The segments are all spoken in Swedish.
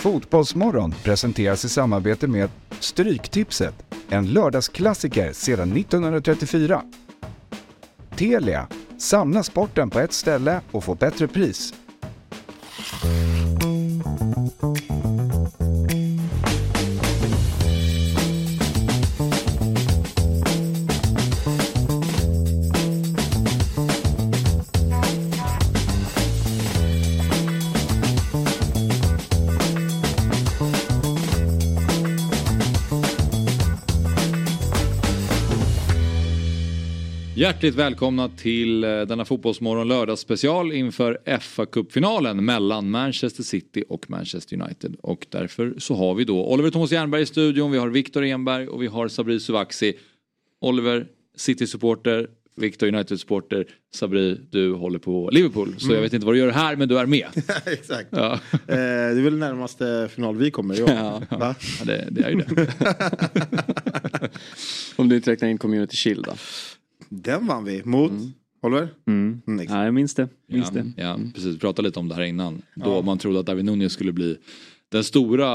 Fotbollsmorgon presenteras i samarbete med Stryktipset, en lördagsklassiker sedan 1934. Telia, samla sporten på ett ställe och få bättre pris. Hjärtligt välkomna till eh, denna Fotbollsmorgon lördagsspecial inför fa Cup-finalen mellan Manchester City och Manchester United. Och därför så har vi då Oliver Thomas Jernberg i studion, vi har Viktor Enberg och vi har Sabri Suvaxi. Oliver, City-supporter, Victor United-supporter. Sabri, du håller på Liverpool. Så mm. jag vet inte vad du gör här men du är med. Exakt. Ja. Eh, det är väl närmaste final vi kommer i år. Ja, ja. det, det, är ju det. Om du inte räknar in Community Shield då? Den vann vi mot mm. Oliver? Mm. Mm, ja, jag minns det. Minns ja, det. Ja, precis. Vi pratade lite om det här innan. Då ja. man trodde att David Nunez skulle bli den stora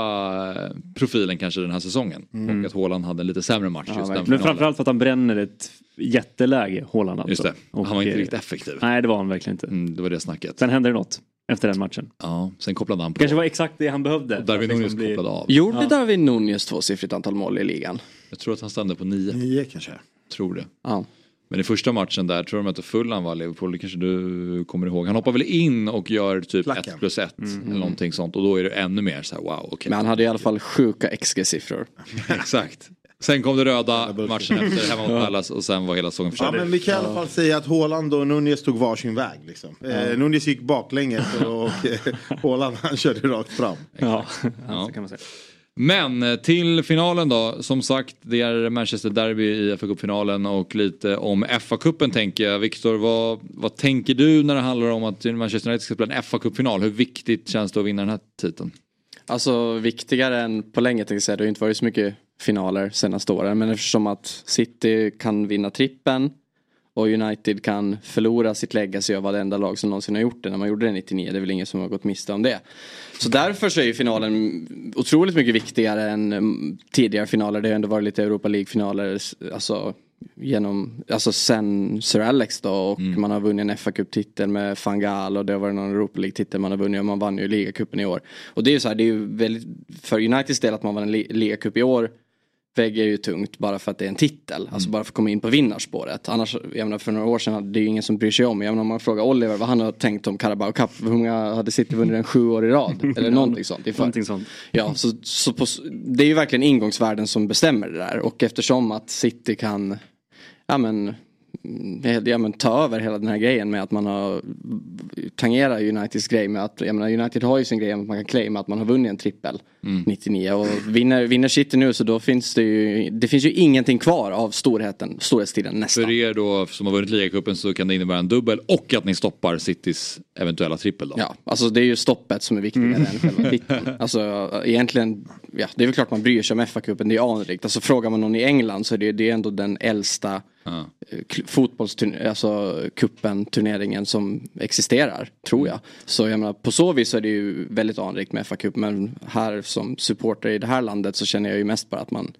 eh, profilen kanske den här säsongen. Mm. Och att Haaland hade en lite sämre match ja, just den Men framförallt för att han bränner ett jätteläge, Haaland alltså. Just det, och han var inte riktigt effektiv. Nej det var han verkligen inte. Mm, det var det snacket. Sen hände det något. Efter den matchen. Ja, sen kopplade han på. kanske var exakt det han behövde. Och Darwin Nunez liksom kopplade av. Gjorde ja. Darwin Nunez tvåsiffrigt antal mål i ligan? Jag tror att han stannade på nio. Nio kanske. Tror det. Ja. Men i första matchen där, tror de att Fulham var Liverpool, det kanske du kommer ihåg. Han hoppar väl in och gör typ 1 plus 1 mm. eller någonting sånt och då är det ännu mer så här wow. Okay. Men han hade i alla fall sjuka XG-siffror. Exakt. Sen kom det röda matchen efter hemma mot Pallas och sen var hela säsongen förstörd. Ja men vi kan i alla fall säga att Haaland och Nunez tog varsin väg. Liksom. Ja. Eh, Nunez gick baklänges och Haaland han körde rakt fram. Ja, ja. så kan man säga. Men eh, till finalen då. Som sagt, det är Manchester Derby i fa Cup-finalen och lite om FA-cupen tänker jag. Viktor, vad, vad tänker du när det handlar om att Manchester United ska spela en fa Cup-final? Hur viktigt känns det att vinna den här titeln? Alltså viktigare än på länge tänkte jag säga. Det har ju inte varit så mycket finaler senaste åren. Men eftersom att City kan vinna trippen och United kan förlora sitt legacy av varenda lag som någonsin har gjort det när man gjorde det 99. Det är väl ingen som har gått miste om det. Så därför så är ju finalen otroligt mycket viktigare än mm, tidigare finaler. Det har ändå varit lite Europa League-finaler. Alltså genom, alltså sen Sir Alex då och mm. man har vunnit en fa Cup-titel med Fangal och det har varit någon Europa League-titel man har vunnit och man vann ju ligacupen i år. Och det är ju så här, det är ju väldigt, för Uniteds del att man vann en ligacup i år väger ju tungt bara för att det är en titel. Alltså mm. Alltså bara för att komma in på vinnarspåret. Annars, jag menar, för några år sedan hade det ju ingen som bryr sig om. Jag menar, om man frågar Oliver vad han har tänkt om Carabao Cup. Hur många hade City vunnit den sju år i rad? Eller någonting sånt. någonting sånt. Ja, så, så på, det är ju verkligen ingångsvärden som bestämmer det där. Och eftersom att City kan ja men ja, men, ta över hela den här grejen med att man har tangerat Uniteds grej med att, jag menar United har ju sin grej med att man kan claima att man har vunnit en trippel mm. 99 och vinner, vinner City nu så då finns det ju, det finns ju ingenting kvar av storheten, storhetstiden nästan. För er då som har vunnit ligacupen så kan det innebära en dubbel och att ni stoppar Citys eventuella trippel då? Ja, alltså det är ju stoppet som är viktigare mm. än själva titeln. Alltså egentligen, ja det är väl klart man bryr sig om FA-cupen, det är anrikt. Alltså frågar man någon i England så är det, det är ändå den äldsta ja. fotbollsturneringen, alltså kuppen, turneringen som existerar, tror jag. Så jag menar, på så vis är det ju väldigt anrikt med FA-cup, men här som supporter i det här landet så känner jag ju mest bara att man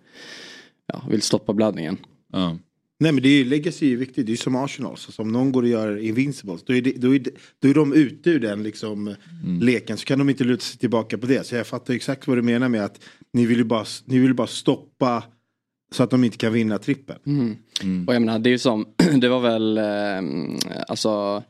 ja, vill stoppa blödningen. Ja. Nej men det är ju legacy är viktigt, det är ju som Arsenal. Så om någon går och gör Invincibles då är, det, då är, det, då är de ute ur den liksom mm. leken. Så kan de inte luta sig tillbaka på det. Så jag fattar exakt vad du menar med att ni vill ju bara, ni vill bara stoppa så att de inte kan vinna trippen. Mm. Mm. Och jag menar det är ju som, det var väl eh, alltså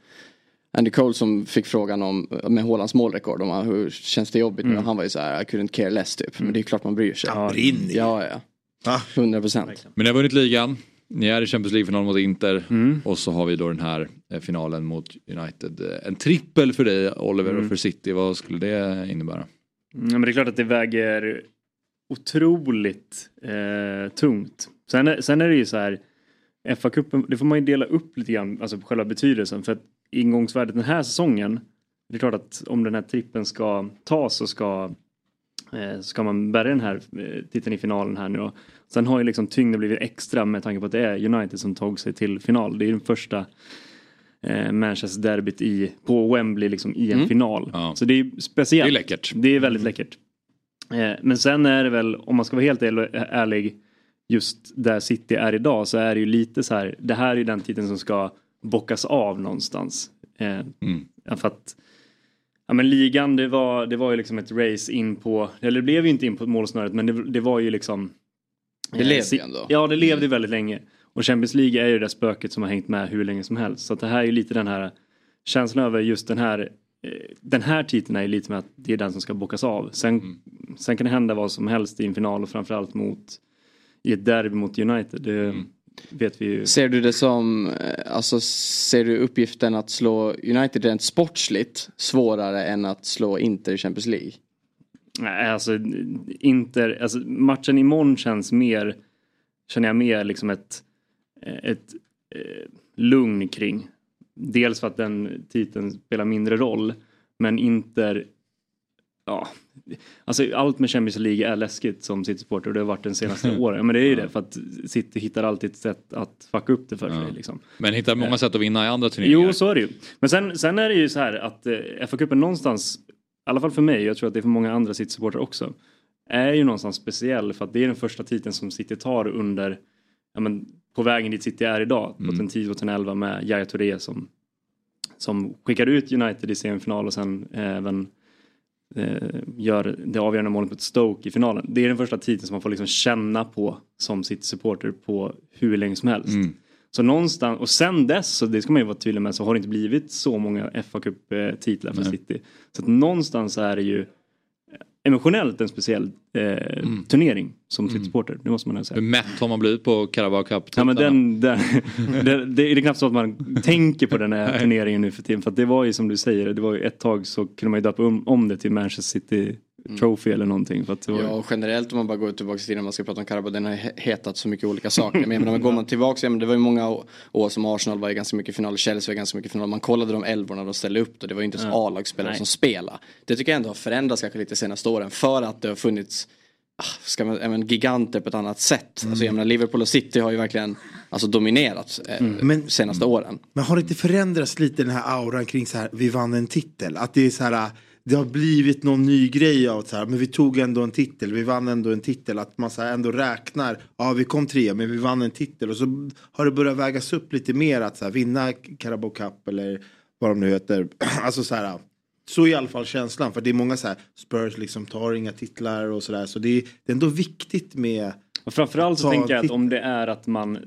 Andy Cole som fick frågan om med Hålands målrekord om hur känns det jobbigt mm. nu? Han var ju så här I couldn't care less typ. Men det är klart man bryr sig. Han brinner Ja ja. Ah. 100 procent. Men ni har vunnit ligan. Ni är i Champions League-final mot Inter mm. och så har vi då den här eh, finalen mot United. En trippel för dig Oliver mm. och för City, vad skulle det innebära? Mm, men det är klart att det väger otroligt eh, tungt. Sen är, sen är det ju så här FA-cupen, det får man ju dela upp lite grann, alltså på själva betydelsen. För att ingångsvärdet den här säsongen, det är klart att om den här trippen ska tas så ska, eh, ska man bära den här eh, titeln i finalen här nu då. Sen har ju liksom tyngden blivit extra med tanke på att det är United som tog sig till final. Det är den första eh, Manchester-derbyt i, på Wembley liksom i en mm. final. Ja. Så det är speciellt. Det är läckert. Det är väldigt läckert. Eh, men sen är det väl, om man ska vara helt ärlig, just där City är idag så är det ju lite så här, det här är ju den titeln som ska bockas av någonstans. Eh, mm. För att Ja men ligan det var, det var ju liksom ett race in på, eller det blev ju inte in på målsnöret men det, det var ju liksom Det eh, levde ändå. Ja det levde mm. väldigt länge. Och Champions League är ju det där spöket som har hängt med hur länge som helst. Så att det här är ju lite den här känslan över just den här eh, den här titeln är ju lite med att det är den som ska bockas av. Sen, mm. sen kan det hända vad som helst i en final och framförallt mot i ett derby mot United. Det, mm vet vi ju. Ser du det som, eh, alltså ser du uppgiften att slå United rent sportsligt svårare än att slå Inter i Champions League? Nej, alltså Inter, alltså matchen imorgon känns mer, känner jag mer liksom ett, eh, ett eh, lugn kring. Dels för att den titeln spelar mindre roll, men Inter ja, alltså allt med Champions League är läskigt som City-supporter och det har varit den senaste åren. Men det är ju det för att City hittar alltid ett sätt att fucka upp det för sig. Liksom. Men hittar många sätt att vinna i andra turneringar. Jo, så är det ju. Men sen, sen är det ju så här att eh, FA-cupen någonstans, i alla fall för mig, jag tror att det är för många andra City-supportrar också, är ju någonstans speciell för att det är den första titeln som City tar under, ja men på vägen dit City är idag, mm. 2010-2011 med Yahya Touré som, som skickade ut United i semifinal och sen även eh, gör det avgörande målet mot Stoke i finalen. Det är den första titeln som man får liksom känna på som sitt supporter på hur länge som helst. Mm. Så någonstans, och sen dess, så det ska man ju vara tydlig med, så har det inte blivit så många fa Cup-titlar för Nej. City. Så att någonstans är det ju emotionellt en speciell eh, mm. turnering som mm. supporter. Det måste man säga. Hur mätt har man blivit på Carabao Cup? Ja, men den, den, det, det, är knappt så att man tänker på den här turneringen nu för tiden. För det var ju som du säger, det var ju ett tag så kunde man ju döpa om, om det till Manchester City. Trophy eller någonting. För att var... Ja generellt om man bara går tillbaka till tiden man ska prata om Carabao, den har hetat så mycket olika saker. Men, men går man tillbaka, men det var ju många år som Arsenal var i ganska mycket final, Chelsea var ganska mycket final. Man kollade de elvorna de ställde upp då, det var ju inte ens ja. A-lagsspelare som spelade. Det tycker jag ändå har förändrats kanske lite senaste åren för att det har funnits ah, ska man, även giganter på ett annat sätt. Mm. Alltså jag menar Liverpool och City har ju verkligen alltså, dominerat eh, mm. men, senaste åren. Men har det inte förändrats lite den här auran kring så här, vi vann en titel? Att det är så här det har blivit någon ny grej av så här, men vi tog ändå en titel, vi vann ändå en titel. Att man så här ändå räknar, ja vi kom tre men vi vann en titel. Och så har det börjat vägas upp lite mer att så här, vinna Carabao Cup eller vad de nu heter. alltså så här, så i alla fall känslan. För det är många så här, Spurs liksom tar inga titlar och sådär. Så det är, det är ändå viktigt med och framförallt så tänker jag att om det är att man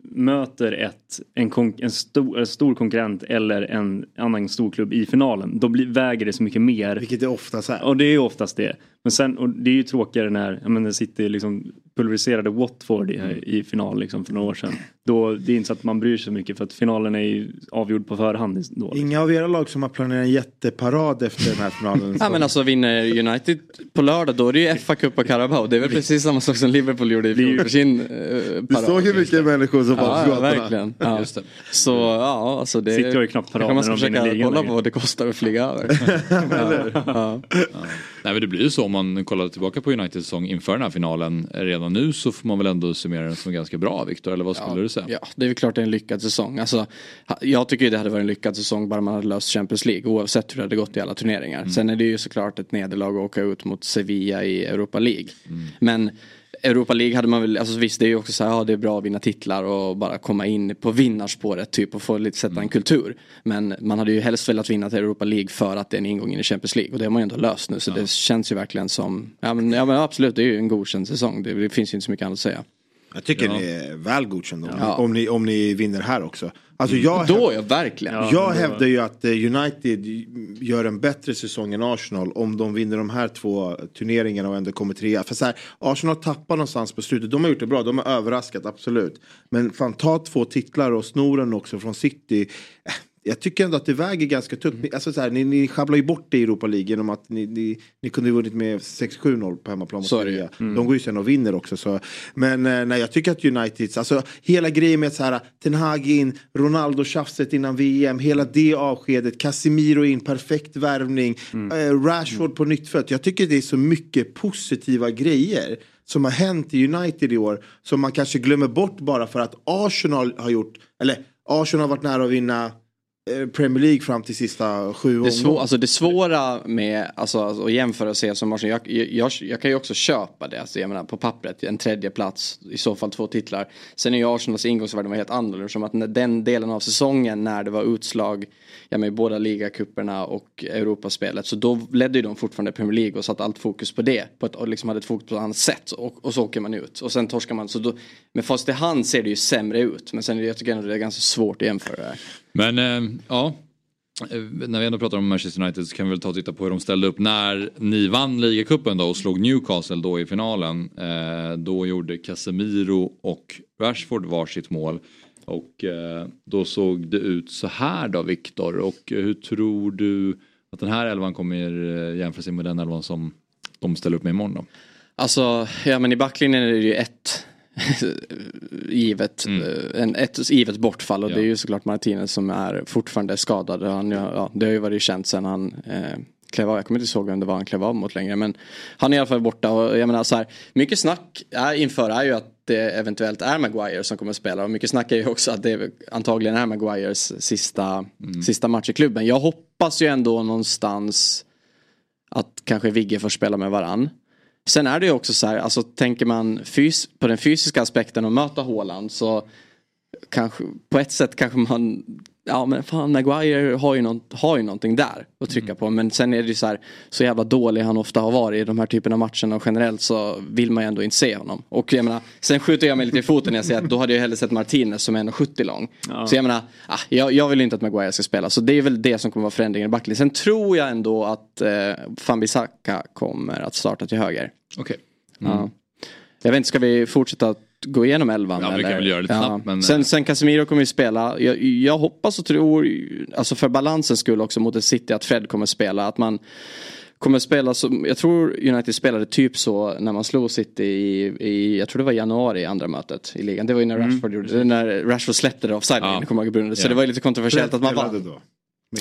möter ett, en, en, stor, en stor konkurrent eller en annan storklubb i finalen då blir, väger det så mycket mer. Vilket det oftast är. Och det är oftast det. Men sen, och det är ju tråkigare när ja, men City liksom pulveriserade Watford i, mm. i final liksom för några år sedan. Då, det är inte så att man bryr sig så mycket för att finalen är ju avgjord på förhand. Då, Inga av era lag som har planerat en jätteparad efter den här finalen? ja men alltså vinner United på lördag då är det ju FA Cup och Carabao. Det är väl precis samma sak som Liverpool gjorde i fjol för sin eh, parad. Du såg hur mycket människor som var på ja, verkligen. Ja. Just det. Så ja, alltså det... Har ju knappt parad när de vinner ligan. kolla på vad det kostar att flyga över. ja. Nej men det blir ju så om man kollar tillbaka på Uniteds säsong inför den här finalen. Redan nu så får man väl ändå summera den som ganska bra Viktor, eller vad skulle ja, du säga? Ja, det är väl klart det är en lyckad säsong. Alltså, jag tycker det hade varit en lyckad säsong bara man hade löst Champions League oavsett hur det hade gått i alla turneringar. Mm. Sen är det ju såklart ett nederlag att åka ut mot Sevilla i Europa League. Mm. Men Europa League hade man väl, alltså visst det är ju också så här, ja det är bra att vinna titlar och bara komma in på vinnarspåret typ och få lite sätta en mm. kultur. Men man hade ju helst velat vinna till Europa League för att det är en ingång in i Champions League och det har man ju ändå löst nu så ja. det känns ju verkligen som, ja men, ja men absolut det är ju en godkänd säsong, det, det finns ju inte så mycket annat att säga. Jag tycker ja. ni är väl godkända ja. om, ni, om ni vinner här också. Alltså jag. Då ja, verkligen. Ja, jag hävdar ju att eh, United gör en bättre säsong än Arsenal om de vinner de här två turneringarna och ändå kommer trea. För så här, Arsenal tappar någonstans på slutet. De har gjort det bra, de har överraskat absolut. Men fan ta två titlar och snoren också från City. Jag tycker ändå att det väger ganska tungt. Mm. Alltså så här, ni, ni sjabblar ju bort det i Europa League genom att ni, ni, ni kunde vunnit med 6-7-0 på hemmaplan mot Sevilla. Mm. De går ju sen och vinner också. Så. Men eh, nej, jag tycker att United, alltså hela grejen med så här, Ten Hag in, Ronaldo-tjafset innan VM, hela det avskedet, Casemiro in, perfekt värvning, mm. eh, Rashford på nytt föt. Jag tycker det är så mycket positiva grejer som har hänt i United i år som man kanske glömmer bort bara för att Arsenal har gjort, eller Arsenal har varit nära att vinna Premier League fram till sista sju det, svå, alltså det svåra med alltså, alltså, att jämföra sig som Arsenal, jag, jag, jag, kan ju också köpa det. Alltså, jag menar, på pappret, en tredje plats i så fall två titlar. Sen är ju Arsenals ingångsvärde helt annorlunda. Som att den delen av säsongen när det var utslag ja, med båda ligacuperna och Europaspelet. Så då ledde ju de fortfarande Premier League och satte allt fokus på det. På ett, och liksom hade ett fokus på ett annat sätt. Och, och så åker man ut. Och sen torskar man. Så då, med fast i hand ser det ju sämre ut. Men sen jag tycker ändå det är ganska svårt att jämföra det här. Men eh, ja. Eh, när vi ändå pratar om Manchester United så kan vi väl ta och titta på hur de ställde upp när ni vann ligacupen då och slog Newcastle då i finalen. Eh, då gjorde Casemiro och Rashford varsitt mål. Och eh, då såg det ut så här då Viktor och eh, hur tror du att den här elvan kommer eh, jämföra sig med den elvan som de ställer upp med imorgon då? Alltså, ja men i backlinjen är det ju ett givet, mm. Eh, en, ett givet bortfall och ja. det är ju såklart Martinez som är fortfarande skadad. Han, ja, det har ju varit känt sen han eh, klev av. Jag kommer inte ihåg vem det var han klev av mot längre. Men han är i alla fall borta och jag menar så här. Mycket snack är, inför är ju att det eventuellt är Maguire som kommer att spela. Och mycket snack är ju också att det antagligen är Maguires sista, mm. sista match i klubben. Jag hoppas ju ändå någonstans att kanske Vigge får spela med varann. Sen är det ju också så här, alltså tänker man fys på den fysiska aspekten och möta Håland så kanske på ett sätt kanske man ja men fan Maguire har ju, något, har ju någonting där att trycka mm. på. Men sen är det ju så här, så jävla dålig han ofta har varit i de här typerna av matcherna och generellt så vill man ju ändå inte se honom. Och jag menar, sen skjuter jag mig lite i foten när jag säger att då hade jag hellre sett Martinez som är 1,70 lång. Ja. Så jag menar, ah, jag, jag, vill inte att Maguire ska spela. Så det är väl det som kommer vara förändringen i backlinjen. Sen tror jag ändå att eh, Fambisaka kommer att starta till höger. Okej. Okay. Mm. Ja. Jag vet inte, ska vi fortsätta gå igenom elvan? Ja, vi kan väl göra lite ja. snabbt. Men... Sen, sen Casemiro kommer ju spela. Jag, jag, hoppas och tror, alltså för balansens skull också mot ett City, att Fred kommer spela. Att man kommer spela som, jag tror United spelade typ så när man slog City i, i jag tror det var januari andra mötet i ligan. Det var ju när mm. Rashford mm. gjorde när Rashford släppte det offside ja. kommer jag ihåg, Så ja. det var ju lite kontroversiellt att man vann.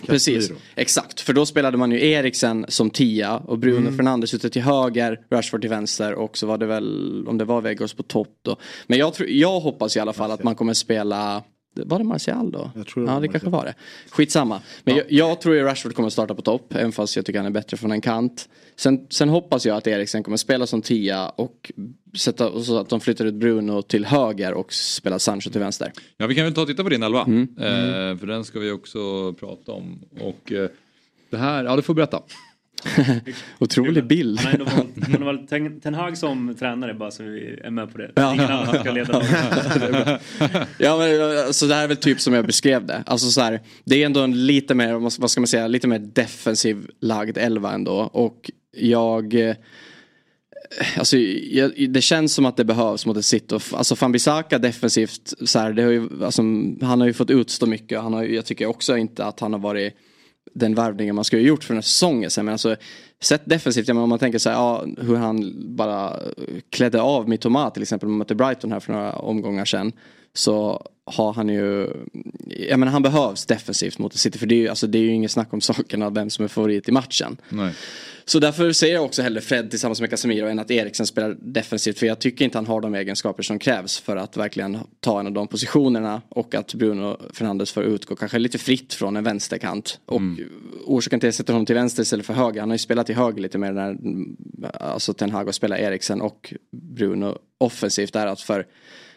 Precis, exakt. För då spelade man ju Eriksen som tia och Bruno mm. Fernandes ute till höger, Rashford till vänster och så var det väl, om det var Vegas på topp då. Men jag, tror, jag hoppas i alla fall att man kommer spela var det Martial då? Jag tror det ja, det kanske var det. Skitsamma. Men ja. jag, jag tror ju Rashford kommer starta på topp, även fast jag tycker han är bättre från en kant. Sen, sen hoppas jag att Eriksen kommer spela som tia och sätta, så att de flyttar ut Bruno till höger och spelar Sancho till vänster. Ja vi kan väl ta och titta på din elva. Mm. Eh, för den ska vi också prata om. Och eh, det här, ja du får berätta. Otrolig bild. Han har valt ten, Hag som tränare bara så vi är med på det. Ja. Ingen annan ska leda. ja men alltså det här är väl typ som jag beskrev det. Alltså så här, det är ändå en lite mer, vad ska man säga, lite mer defensiv lagd elva ändå. Och jag eh, Alltså, det känns som att det behövs mot ett City. Alltså Fambisaka defensivt, så här, det har ju, alltså, han har ju fått utstå mycket. Han har, jag tycker också inte att han har varit den värvningen man skulle ha gjort för den här säsongen. Men alltså, sett defensivt, om man tänker så här, ja, hur han bara klädde av Mitoma till exempel mot Brighton här för några omgångar sedan. Så har han ju, jag menar han behövs defensivt mot City för det är ju, alltså, det är ju inget snack om sakerna vem som är favorit i matchen. Nej. Så därför ser jag också hellre Fred tillsammans med Casemiro än att Eriksen spelar defensivt. För jag tycker inte han har de egenskaper som krävs för att verkligen ta en av de positionerna. Och att Bruno Fernandes får utgå kanske lite fritt från en vänsterkant. Och mm. orsaken till att jag sätter honom till vänster istället för höger. Han har ju spelat till höger lite mer när alltså Ten Hag och spelar Eriksen och Bruno offensivt. Är att för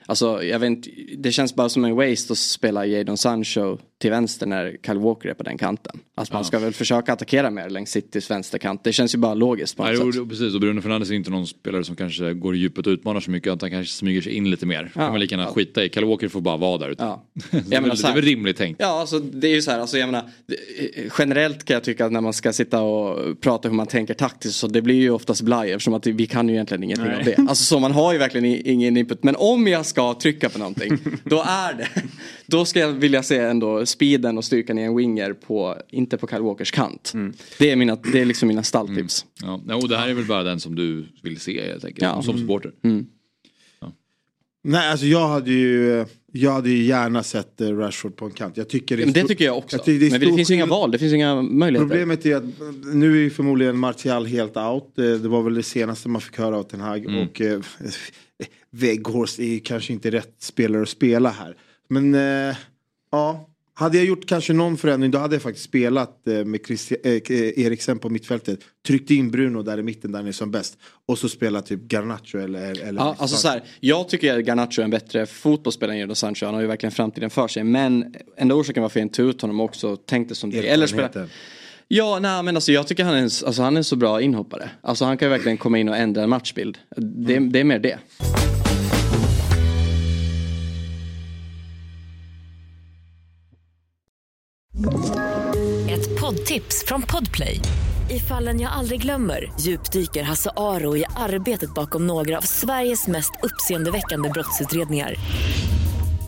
Alltså jag vet inte, det känns bara som en waste att spela Jadon Sancho till vänster när Kyle Walker är på den kanten. Alltså man ska väl försöka attackera mer längs Citys vänsterkant. Det känns ju bara logiskt på något ja, sätt. precis och Bruno Fernandes är inte någon spelare som kanske går i djupet och utmanar så mycket. Att han kanske smyger sig in lite mer. Ja. kan man lika gärna ja. skita i. Kyle Walker får bara vara där ute. Ja. det, är väl, det är väl rimligt tänkt. Ja, alltså, det är ju så här. Alltså, jag menar, generellt kan jag tycka att när man ska sitta och prata hur man tänker taktiskt så det blir ju oftast blaj eftersom att vi kan ju egentligen ingenting Nej. av det. Alltså så man har ju verkligen ingen input. Men om jag ska trycka på någonting då är det. Då ska jag vilja se ändå speeden och styrkan i en winger på, inte på Kyle Walkers kant. Mm. Det, är mina, det är liksom mina stalltips. Mm. Ja. och det här är väl bara den som du vill se helt enkelt, ja. som supporter. Mm. Ja. Nej, alltså jag hade ju jag hade ju gärna sett eh, Rashford på en kant. Jag tycker det, det tycker jag också. Jag tycker det men det finns ju inga val, det finns inga möjligheter. Problemet är att nu är ju förmodligen Martial helt out. Eh, det var väl det senaste man fick höra av Ten Hag. Mm. Och eh, Weghorst är kanske inte rätt spelare att spela här. Men eh, ja, hade jag gjort kanske någon förändring då hade jag faktiskt spelat eh, med Christi eh, Eriksen på mittfältet. Tryckt in Bruno där i mitten där han är som bäst. Och så spelat typ Garnacho eller... eller ja, alltså så här, jag tycker att Garnacho är en bättre fotbollsspelare än Jadon Sancho. Han har ju verkligen framtiden för sig. Men enda orsaken varför jag inte tog ut honom också tänkte som det. Eller spela... Ja, nej men alltså jag tycker han är, en, alltså, han är en så bra inhoppare. Alltså han kan ju verkligen komma in och ändra en matchbild. Det, mm. det är mer det. Ett poddtips från Podplay. I fallen jag aldrig glömmer djupdyker Hasse Aro i arbetet bakom några av Sveriges mest uppseendeväckande brottsutredningar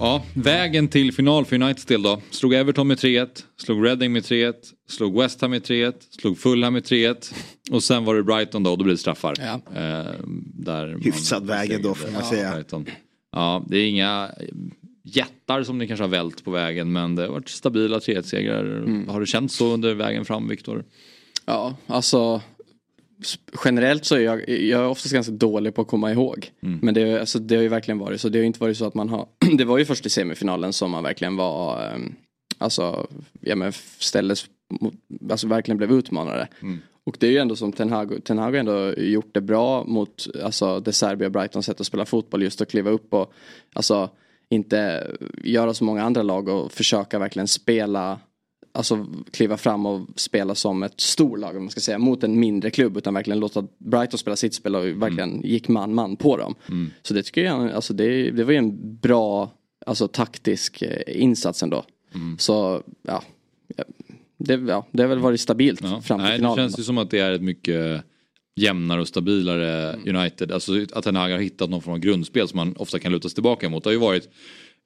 Ja, vägen till final för Uniteds del då. Slog Everton med 3-1, slog Reading med 3-1, slog West Ham med 3-1, slog Fulham med 3-1 och sen var det Brighton då och då blir det straffar. Ja. Eh, där Hyfsad vägen då får man säga. Brighton. Ja, det är inga jättar som ni kanske har vält på vägen men det har varit stabila 3-1-segrar. Mm. Har det känts så under vägen fram, Viktor? Ja, alltså generellt så är jag, jag är oftast ganska dålig på att komma ihåg. Mm. Men det, alltså, det har ju verkligen varit så. Det har ju inte varit så att man har, det var ju först i semifinalen som man verkligen var, um, alltså, ja men ställdes alltså verkligen blev utmanare. Mm. Och det är ju ändå som Ten Hag, Ten Hag har ändå gjort det bra mot alltså, det Serbia Brighton sätt att spela fotboll just att kliva upp och alltså inte göra så många andra lag och försöka verkligen spela alltså, kliva fram och spela som ett storlag om man ska säga mot en mindre klubb utan verkligen låta Brighton spela sitt spel och verkligen mm. gick man man på dem. Mm. Så det tycker jag, alltså det, det var ju en bra alltså, taktisk eh, insats ändå. Mm. Så ja det, ja, det har väl varit stabilt ja. fram till Nej, finalen. Det känns ju som att det är ett mycket jämnare och stabilare mm. United. Alltså att Ten har hittat någon form av grundspel som man ofta kan luta sig tillbaka mot. Det har ju varit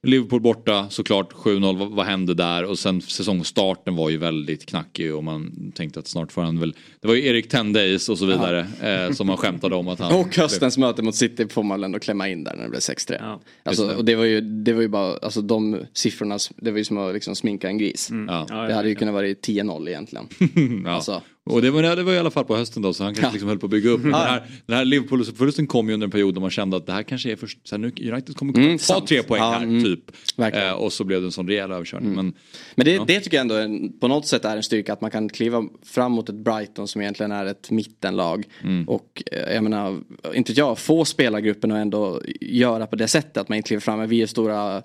Liverpool borta såklart 7-0, vad, vad, hände där? Och sen säsongstarten var ju väldigt knackig och man tänkte att snart får han väl Det var ju Erik Tendays och så vidare eh, som man skämtade om att han Och höstens möte mot City får man ändå klämma in där när det blev 6-3 ja. alltså, och det var, ju, det var ju bara, alltså de siffrorna, det var ju som att liksom sminka en gris mm. ja. Det hade ju kunnat vara 10-0 egentligen ja. alltså, och det var, det var i alla fall på hösten då så han kanske ja. liksom höll på att bygga upp. Den här, den här Liverpool-förlusten kom ju under en period då man kände att det här kanske är först, så här, nu United kommer mm, ta tre poäng ja, här mm, typ. Eh, och så blev det en sån rejäl överkörning. Mm. Men, men det, ja. det tycker jag ändå är, på något sätt är en styrka att man kan kliva fram mot ett Brighton som egentligen är ett mittenlag. Mm. Och eh, jag menar, inte jag, få spelargruppen och ändå göra på det sättet att man inte kliver fram med vi är stora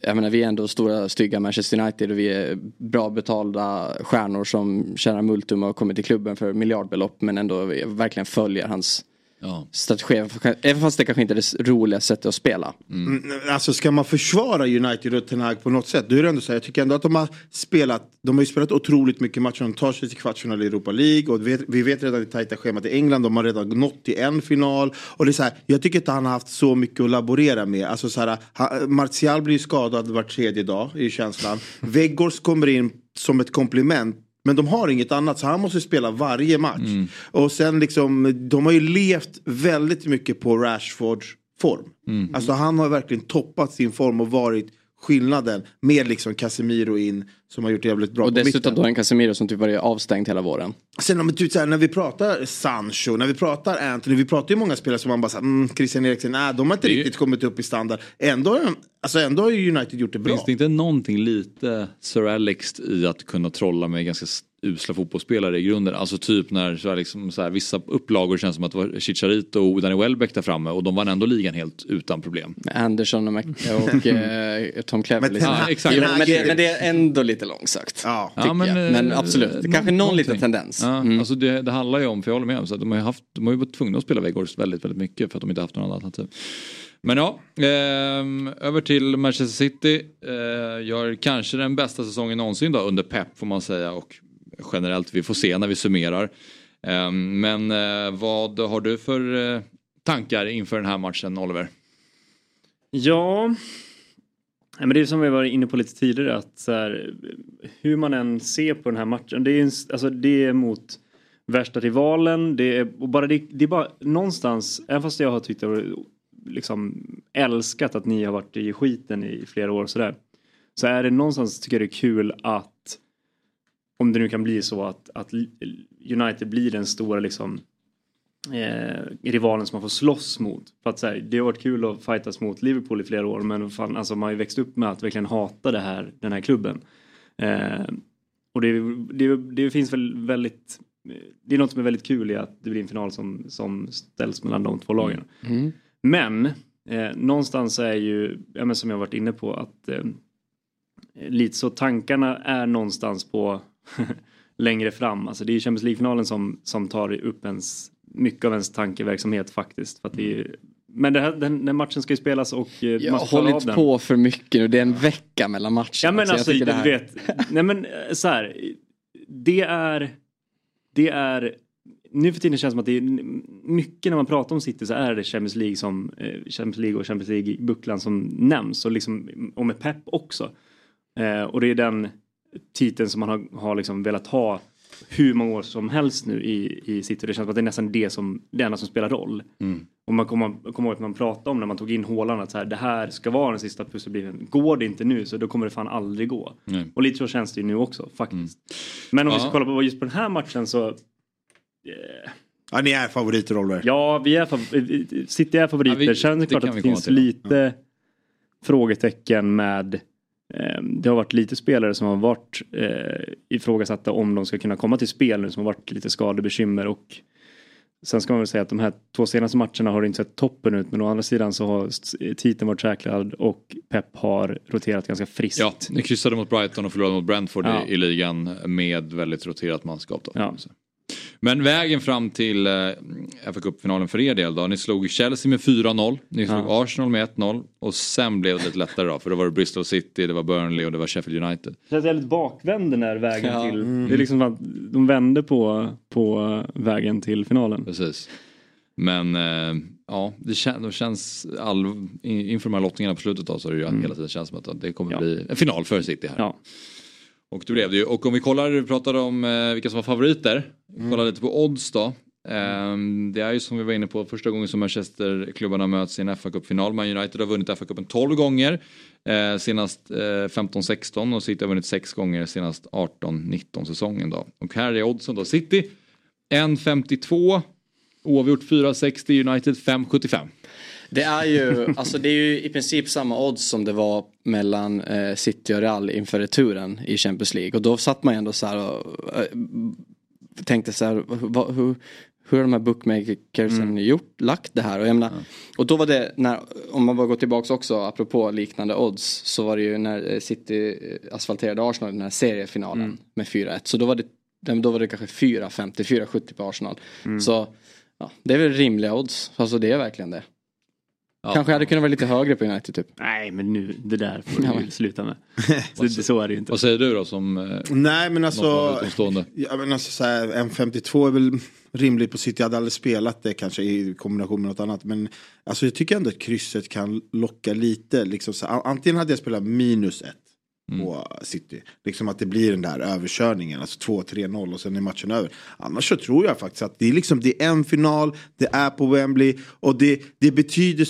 jag menar vi är ändå stora stygga Manchester United och vi är bra betalda stjärnor som tjänar multum och kommit till klubben för miljardbelopp men ändå verkligen följer hans ja. strategi. Även fast det kanske inte är det roliga sättet att spela. Mm. mm. Alltså ska man försvara United och Ten Hag på något sätt då är det ändå så här, jag tycker ändå att de har spelat, de har ju spelat otroligt mycket matcher, de tar sig till kvartsfinal i Europa League och vi vet, vi vet redan i tajta schemat i England, de har redan nått till en final. Och det är så här, jag tycker inte han har haft så mycket att laborera med. Alltså så här, Martial blir skadad var tredje dag i känslan. Weggors kommer in som ett komplement men de har inget annat så han måste spela varje match. Mm. Och sen liksom, de har ju levt väldigt mycket på Rashfords form. Mm. Alltså han har verkligen toppat sin form och varit skillnaden med liksom Casemiro in som har gjort det jävligt bra. Och dessutom då en Casemiro som typ varit avstängd hela våren. Sen men, typ, så här, när vi pratar Sancho, när vi pratar Anthony, vi pratar ju många spelare som man bara säger, mm, Christian Eriksen, nej de har inte riktigt ju... kommit upp i standard. Ändå, alltså, ändå har ju United gjort det bra. Finns det inte någonting lite Sir Alex i att kunna trolla med ganska usla fotbollsspelare i grunden. Alltså typ när så här, liksom, så här, vissa upplagor känns som att det var Chicharito och Danny Welbeck där framme och de vann ändå ligan helt utan problem. Anderson och, och eh, Tom Cleverley. Men, ja, exakt. men, det, men, det, är ändå lite långsökt. Ja, ja men, men, eh, absolut, det kanske någon någonting. liten tendens. Ja, mm. alltså det, det, handlar ju om, för jag håller med om, så att de har ju, haft, de har ju varit tvungna att spela Weghorst väldigt, väldigt mycket för att de inte haft några andra alternativ. Men ja, eh, över till Manchester City. Eh, gör kanske den bästa säsongen någonsin då under Pep får man säga och generellt. Vi får se när vi summerar. Ehm, men eh, vad har du för eh, tankar inför den här matchen Oliver? Ja, men det är som vi var inne på lite tidigare att så här, hur man än ser på den här matchen. Det är, alltså, det är mot värsta rivalen. Det är, och bara, det, det är bara någonstans, även fast jag har tyckt att liksom älskat att ni har varit i skiten i flera år och sådär. Så är det någonstans tycker jag det är kul att om det nu kan bli så att, att United blir den stora liksom eh, rivalen som man får slåss mot. För att, så här, det har varit kul att fightas mot Liverpool i flera år men fan, alltså, man har ju växt upp med att verkligen hata det här, den här klubben. Eh, och det, det, det, finns väl väldigt det är något som är väldigt kul i att det blir en final som, som ställs mellan de två lagen. Mm. Men eh, någonstans är ju, ja, som jag varit inne på, att eh, lite så tankarna är någonstans på längre fram. Alltså det är Champions League-finalen som, som tar upp ens, mycket av ens tankeverksamhet faktiskt. För att det är, men det här, den, den, matchen ska ju spelas och eh, Jag har hållit på för mycket nu. Det är en vecka mellan matcherna. Ja men alltså, du här... vet. Nej men eh, så här. Det är. Det är. Nu för tiden känns det som att det är mycket när man pratar om City så är det Champions League som eh, Champions League och Champions League-bucklan som nämns och liksom och med pepp också. Eh, och det är den titeln som man har, har liksom velat ha hur många år som helst nu i, i City. Det känns som att det är nästan det som det enda som spelar roll. Mm. Och man kommer, kommer ihåg att man pratade om när man tog in Håland att så här, det här ska vara den sista pusselbiten. Går det inte nu så då kommer det fan aldrig gå. Mm. Och lite så känns det ju nu också faktiskt. Mm. Men om ja. vi ska kolla på just på den här matchen så yeah. Ja, ni är favoriter Oliver. Ja, vi är City är favoriter. Ja, vi, Sen är det klart att det finns lite frågetecken med det har varit lite spelare som har varit eh, ifrågasatta om de ska kunna komma till spel nu som har varit lite skadebekymmer och sen ska man väl säga att de här två senaste matcherna har inte sett toppen ut men å andra sidan så har titeln varit säkrad och Pep har roterat ganska friskt. Ja, ni kryssade mot Brighton och förlorade mot Brentford ja. i, i, ligan med väldigt roterat manskap. Då, ja. Men vägen fram till eh, fa Cup-finalen för er del då? Ni slog Chelsea med 4-0, ni slog ja. Arsenal med 1-0 och sen blev det lite lättare då för då var det Bristol City, det var Burnley och det var Sheffield United. Det känns jävligt bakvänd den här vägen ja. till, mm. det är liksom att de vände på, på vägen till finalen. Precis. Men eh, ja, det, kän det känns all, inför de här lottningarna på slutet då så har det ju mm. hela tiden känts som att det kommer ja. bli en final för City här. Ja. Och det blev det ju. Och om vi kollar, vi pratade om eh, vilka som var favoriter. Mm. Kollar lite på odds då. Um, det är ju som vi var inne på första gången som Manchesterklubbarna möts i en fa Cup-final. Man United har vunnit fa Cupen 12 gånger. Eh, senast eh, 15-16 och City har vunnit 6 gånger senast 18-19 säsongen då. Och här är oddsen då. City 1.52. Oavgjort 4.60. United 5.75. Det är ju, alltså det är ju i princip samma odds som det var mellan eh, City och Real inför returen i Champions League. Och då satt man ju ändå så här och eh, tänkte så här, vad, hur, hur har de här bookmakersen mm. gjort, lagt det här? Och, jag menar, mm. och då var det, när, om man bara går tillbaka också, apropå liknande odds, så var det ju när eh, City eh, asfalterade Arsenal i den här seriefinalen mm. med 4-1. Så då var det, då var det kanske 4-50, 4-70 på Arsenal. Mm. Så ja, det är väl rimliga odds, alltså det är verkligen det. Ja. Kanske hade kunnat vara lite högre på United typ. Nej men nu, det där får du ja. sluta med. så, så är det ju inte. Vad säger du då som eh, Nej men alltså, ja, men alltså så här, M52 är väl rimligt på City. Jag hade aldrig spelat det kanske i kombination med något annat. Men alltså, jag tycker ändå att krysset kan locka lite. Liksom, så, antingen hade jag spelat minus ett mm. på City. Liksom att det blir den där överkörningen, alltså 2-3-0 och sen är matchen över. Annars så tror jag faktiskt att det är, liksom, det är en final, det är på Wembley och det, det betyder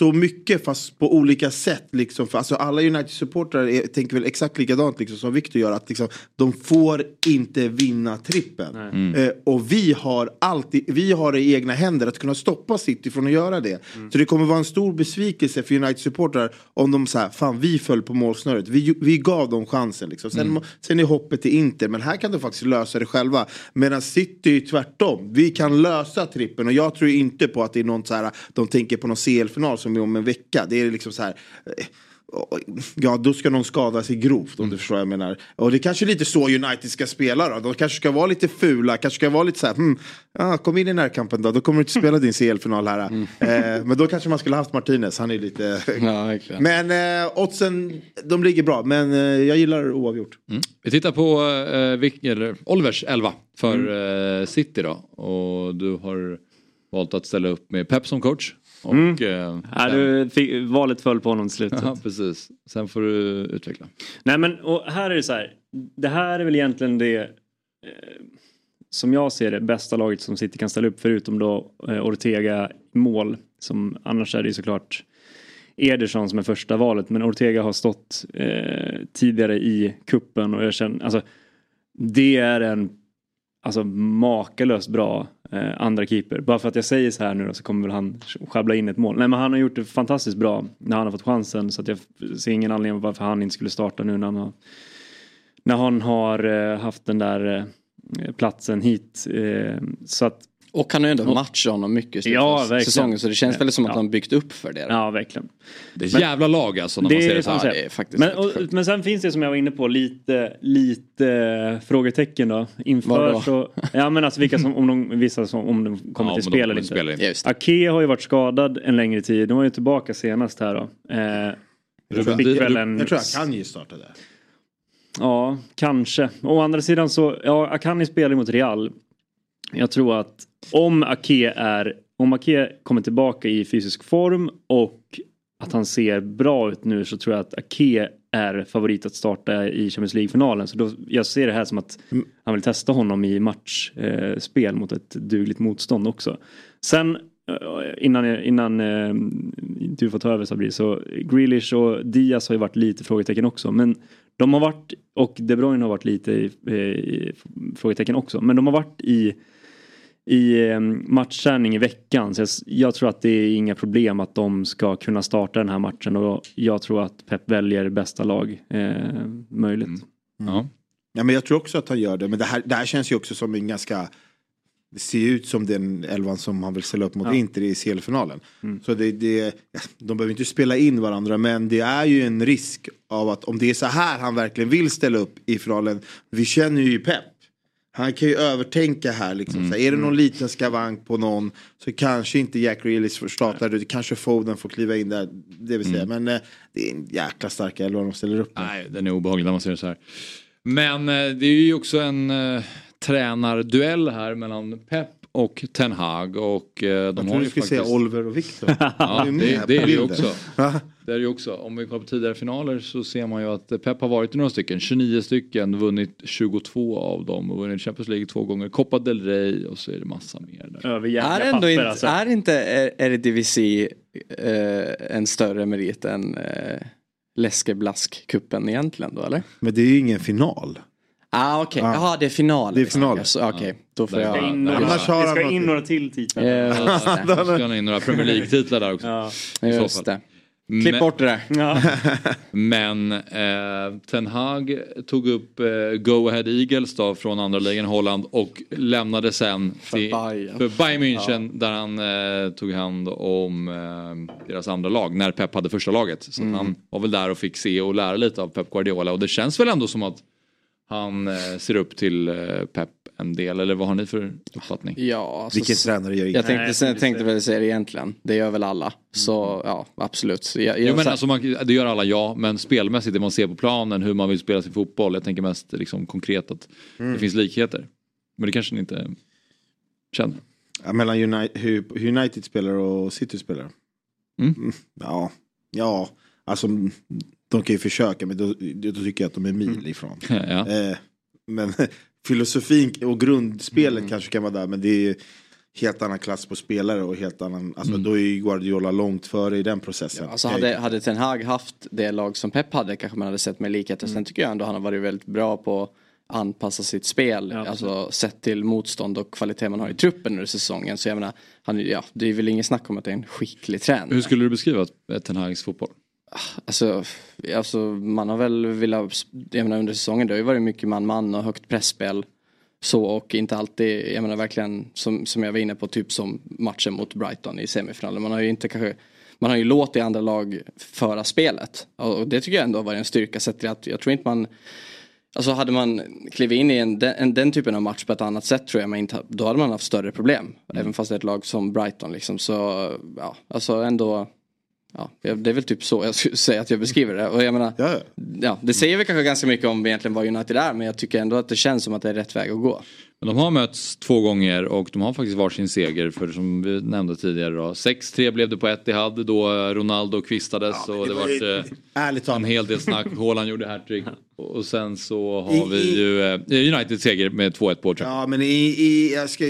så mycket fast på olika sätt. Liksom. För, alltså, alla United-supportrar tänker väl exakt likadant liksom, som Victor gör. Att liksom, de får inte vinna trippen. Mm. Eh, och vi har, alltid, vi har det i egna händer att kunna stoppa City från att göra det. Mm. Så det kommer vara en stor besvikelse för United-supportrar om de säger fan vi föll på målsnöret. Vi, vi gav dem chansen. Liksom. Sen, mm. sen är hoppet till Inter. Men här kan de faktiskt lösa det själva. Medan City är tvärtom. Vi kan lösa trippen. Och jag tror inte på att det är någon så här, de tänker på någon CL-final som om en vecka. Det är liksom så här. Eh, ja, då ska någon skada sig grovt om mm. du förstår vad jag menar. Och det är kanske är lite så United ska spela då. De kanske ska vara lite fula, kanske ska vara lite så här, hmm, ah, kom in i närkampen då, då kommer du inte spela din CL-final här. Mm. Eh, men då kanske man skulle haft Martinez, han är lite... ja, men eh, oddsen, de ligger bra, men eh, jag gillar oavgjort. Mm. Vi tittar på eh, eller, Olivers 11 för mm. eh, City då. Och du har valt att ställa upp med Pep som coach. Och, mm. eh, ja, du fick, valet föll på honom till slutet. Ja, precis. Sen får du utveckla. Nej men och här är det så här. Det här är väl egentligen det. Eh, som jag ser det, bästa laget som City kan ställa upp förutom då eh, Ortega mål. Som, annars är det ju såklart Ederson som är första valet. Men Ortega har stått eh, tidigare i kuppen och jag känner, alltså det är en alltså, makalöst bra eh, andra keeper. Bara för att jag säger så här nu då, så kommer väl han sjabbla in ett mål. Nej men han har gjort det fantastiskt bra när han har fått chansen så att jag ser ingen anledning varför han inte skulle starta nu när han har, när han har eh, haft den där eh, platsen hit. Eh, så att och han har ju ändå matchat honom mycket i Ja, verkligen. säsongen så det känns väl som att Ja. han byggt upp för det. Ja, verkligen. Det är ett Men- jävla lag alltså när Det man ser det så här. det är faktiskt Men, och, men sen finns det som jag var inne på lite, lite frågetecken då. Inför Vadå? så, ja men alltså vilka som, om de, vissa som, om de kommer Ja, till om de spel eller kommer inte. till spel eller inte. Just det. Ake har ju varit skadad en längre tid. De var ju tillbaka senast här då. Eh, Ruben fick Di- väl en, Jag tror att Kanye startade. Ja, kanske. Å andra sidan så, ja, Akani spelar mot Real. Jag tror att om Ake är, om Ake kommer tillbaka i fysisk form och att han ser bra ut nu så tror jag att Ake är favorit att starta i Champions League-finalen. Så då, jag ser det här som att han vill testa honom i matchspel eh, mot ett dugligt motstånd också. Sen eh, innan, innan eh, du får ta över Sabri så Grealish och Diaz har ju varit lite frågetecken också. Men de har varit, och De Bruyne har varit lite i, eh, i frågetecken också. Men de har varit i i eh, matchträning i veckan. Så jag, jag tror att det är inga problem att de ska kunna starta den här matchen och jag tror att Pep väljer bästa lag eh, möjligt. Mm. Ja. Ja, men jag tror också att han gör det. Men det här, det här känns ju också som en ganska... Det ser ut som den elvan som han vill ställa upp mot Ja. Inter i CL-finalen. Så det, det, de behöver inte spela in varandra men det är ju en risk av att om det är så här han verkligen vill ställa upp i finalen. Vi känner ju Pep. Han kan ju övertänka här liksom. Så här, är det någon liten skavank på någon så kanske inte Jack Grealish får starta. det, Kanske Foden får kliva in där. Det vill säga. Men eh, det är en jäkla stark elva de ställer upp med. Nej, den är obehaglig när man ser det så här. Men eh, det är ju också en eh, tränarduell här mellan Pep och Ten Hag och eh, de Jag ju du skulle faktiskt... säga Oliver och Victor. Ja, det, det är det också. Det är det ju också. Om vi kollar på tidigare finaler så ser man ju att Pep har varit i några stycken, 29 stycken, vunnit 22 av dem och vunnit Champions League två gånger, Copa del Rey och så är det massa mer där. Överjävliga Är, ändå papper inte, alltså. är inte det DVC eh, en större merit än eh, Läskeblask-cupen egentligen då eller? Men det är ju ingen final. Ah okej, Ja. jaha det är final. Det är final. Alltså, Okej, då får Det jag... in några, det ska in några till titlar. Just det. Så ska in några Premier League-titlar där också. Ja. Just det. Klipp Men- bort det där. Ja. Men eh, Ten Hag tog upp eh, Go Ahead Eagles då från andra ligan Holland och lämnade sen till, Bayern. för Bayern München där han eh, tog hand om eh, deras andra lag när Pep hade första laget. Så Mm. han var väl där och fick se och lära lite av Pep Guardiola och det känns väl ändå som att han eh, ser upp till eh, Pep en del eller vad har ni för uppfattning? Ja, alltså, Vilken tränare gör jag inget? tänkte, Nej, sen, jag tänkte väl säga det egentligen. Det gör väl alla. Så ja, absolut. Jag, jag, Jo men så- alltså man, det gör alla ja, men spelmässigt det man ser på planen, hur man vill spela sin fotboll. Jag tänker mest liksom konkret att det finns likheter. Men det kanske ni inte känner. Ja, mellan United, hur United spelar och City spelar. Mm. Ja, ja, alltså de kan ju försöka men då, då tycker jag att de är mil ifrån. Ja. Eh, men filosofin och grundspelet kanske kan vara där men det är helt annan klass på spelare och helt annan, alltså då är ju Guardiola långt före i den processen. Alltså Eh, hade, hade Ten Hag haft det lag som Pep hade kanske man hade sett med likheter. Mm. Sen tycker jag ändå han har varit väldigt bra på att anpassa sitt spel. Ja, alltså sett till motstånd och kvalitet man har i truppen under säsongen. Så jag menar, han, ja, det är väl ingen snack om att det är en skicklig tränare. Hur skulle du beskriva Ten Hags fotboll? Alltså, alltså man har väl velat, jag menar under säsongen det har ju varit mycket man-man och högt pressspel Så och inte alltid, jag menar verkligen som, som jag var inne på typ som matchen mot Brighton i semifinalen. Man har ju inte kanske man har ju låtit andra lag föra spelet. Och det tycker jag ändå har varit en styrka sett till att jag tror inte man Alltså hade man klivit in i en, den, den typen av match på ett annat sätt tror jag man inte, då hade man haft större problem. Även fast det är ett lag som Brighton liksom. Så ja, alltså ändå Ja, det är väl typ så jag skulle säga att jag beskriver det. Och jag menar, Ja, ja. det säger väl kanske ganska mycket om egentligen vad United är. Men jag tycker ändå att det känns som att det är rätt väg att gå. Men de har mötts två gånger och de har faktiskt varsin seger för som vi nämnde tidigare då. 6-3 blev det på Etihad då Ronaldo kvistades Ja, och det det var ju- var Ärligt en hel del snack. Haaland gjorde hattrick. Och sen så har I- vi ju eh, United seger med 2-1 på Old Trafford. Ja men i, i, jag ska,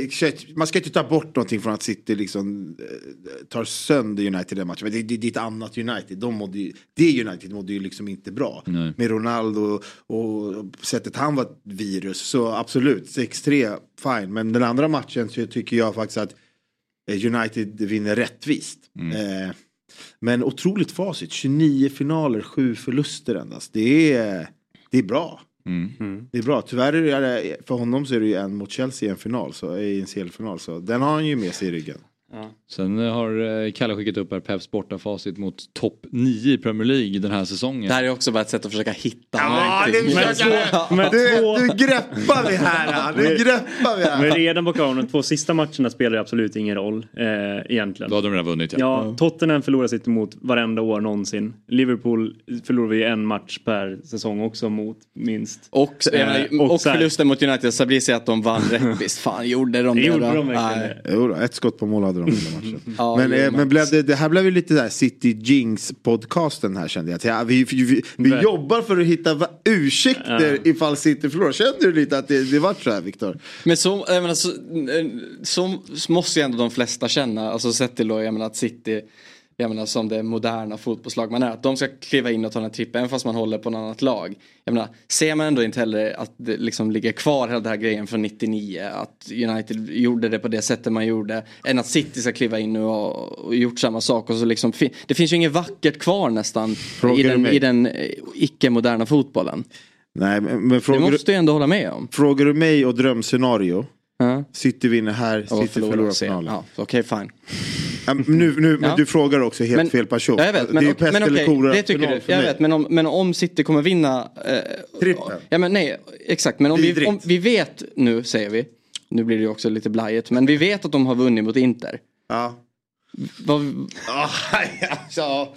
man ska inte ta bort någonting från att City liksom eh, tar sönder United i den matchen. Men det, det, det är ett annat United. De mådde ju, det United mådde ju liksom inte bra. Nej. Med Ronaldo och sättet han var ett virus. Så absolut, 6-3, fine. Men den andra matchen så tycker jag faktiskt att eh, United vinner rättvist. Eh, men otroligt facit. 29 finaler, 7 förluster endast. Det är, det är bra. Mm. Det är bra. Tyvärr är det, för honom så är det ju en mot Chelsea i en final, så, i en CL-final. Så den har han ju med sig i ryggen. Sen eh, har eh, Kalle skickat upp här Peps bortafacit mot topp 9 i Premier League den här säsongen. Det här är också bara ett sätt att försöka hitta Ja, det någonting. försöker- Men Du, två- du greppar vi här! Nu greppar vi Men här! redan på kvarnen, de två sista matcherna spelar det absolut ingen roll eh, egentligen. Då hade de redan vunnit ja. Ja, Tottenham förlorar sitt emot varenda år någonsin. Liverpool förlorar vi en match per säsong också mot minst. Och, Eh, och och förlusten mot United, så blir det att de vann rättvist. Fan, gjorde de det, Det gjorde då? de verkligen Nej. det. Ett skott på mål hade de i den matchen. Ja, men eh, men- blev det, det här blev ju lite där City Jinx podcasten här kände jag. Ja, vi vi, vi, vi jobbar för att hitta ursäkter ifall City förlorar. Känner du lite att det, det var så här Viktor? Men så, jag menar, så, så, så måste ju ändå de flesta känna, alltså sett till då, jag menar att City, jag menar som det moderna fotbollslag man är, att de ska kliva in och ta den här trippen, fast man håller på ett annat lag. Jag menar, ser man ändå inte heller att det liksom ligger kvar hela den här grejen från 99, att United gjorde det på det sättet man gjorde, än att City ska kliva in nu och, och gjort samma sak och så liksom, det finns ju inget vackert kvar nästan i Frågar den, i den eh, icke-moderna fotbollen. Nej, men, men Det frågar, du, måste du ändå hålla med om. frågar du mig och drömscenario. Ja. City vinner här, City förlora förlorar se. finalen. Ja, Okej, fine. Ja, men nu, nu, men Ja. du frågar också helt Men- fel person. Ja, jag vet, men, det är pest men eller kolera det tycker du. Jag vet, men om, men om City kommer vinna... Eh. Ja men nej, exakt. Men om vi, om vi vet nu, säger vi. Nu blir det ju också lite blajigt. Men vi vet att de har vunnit mot Inter. Ja. Vad, Ah, alltså,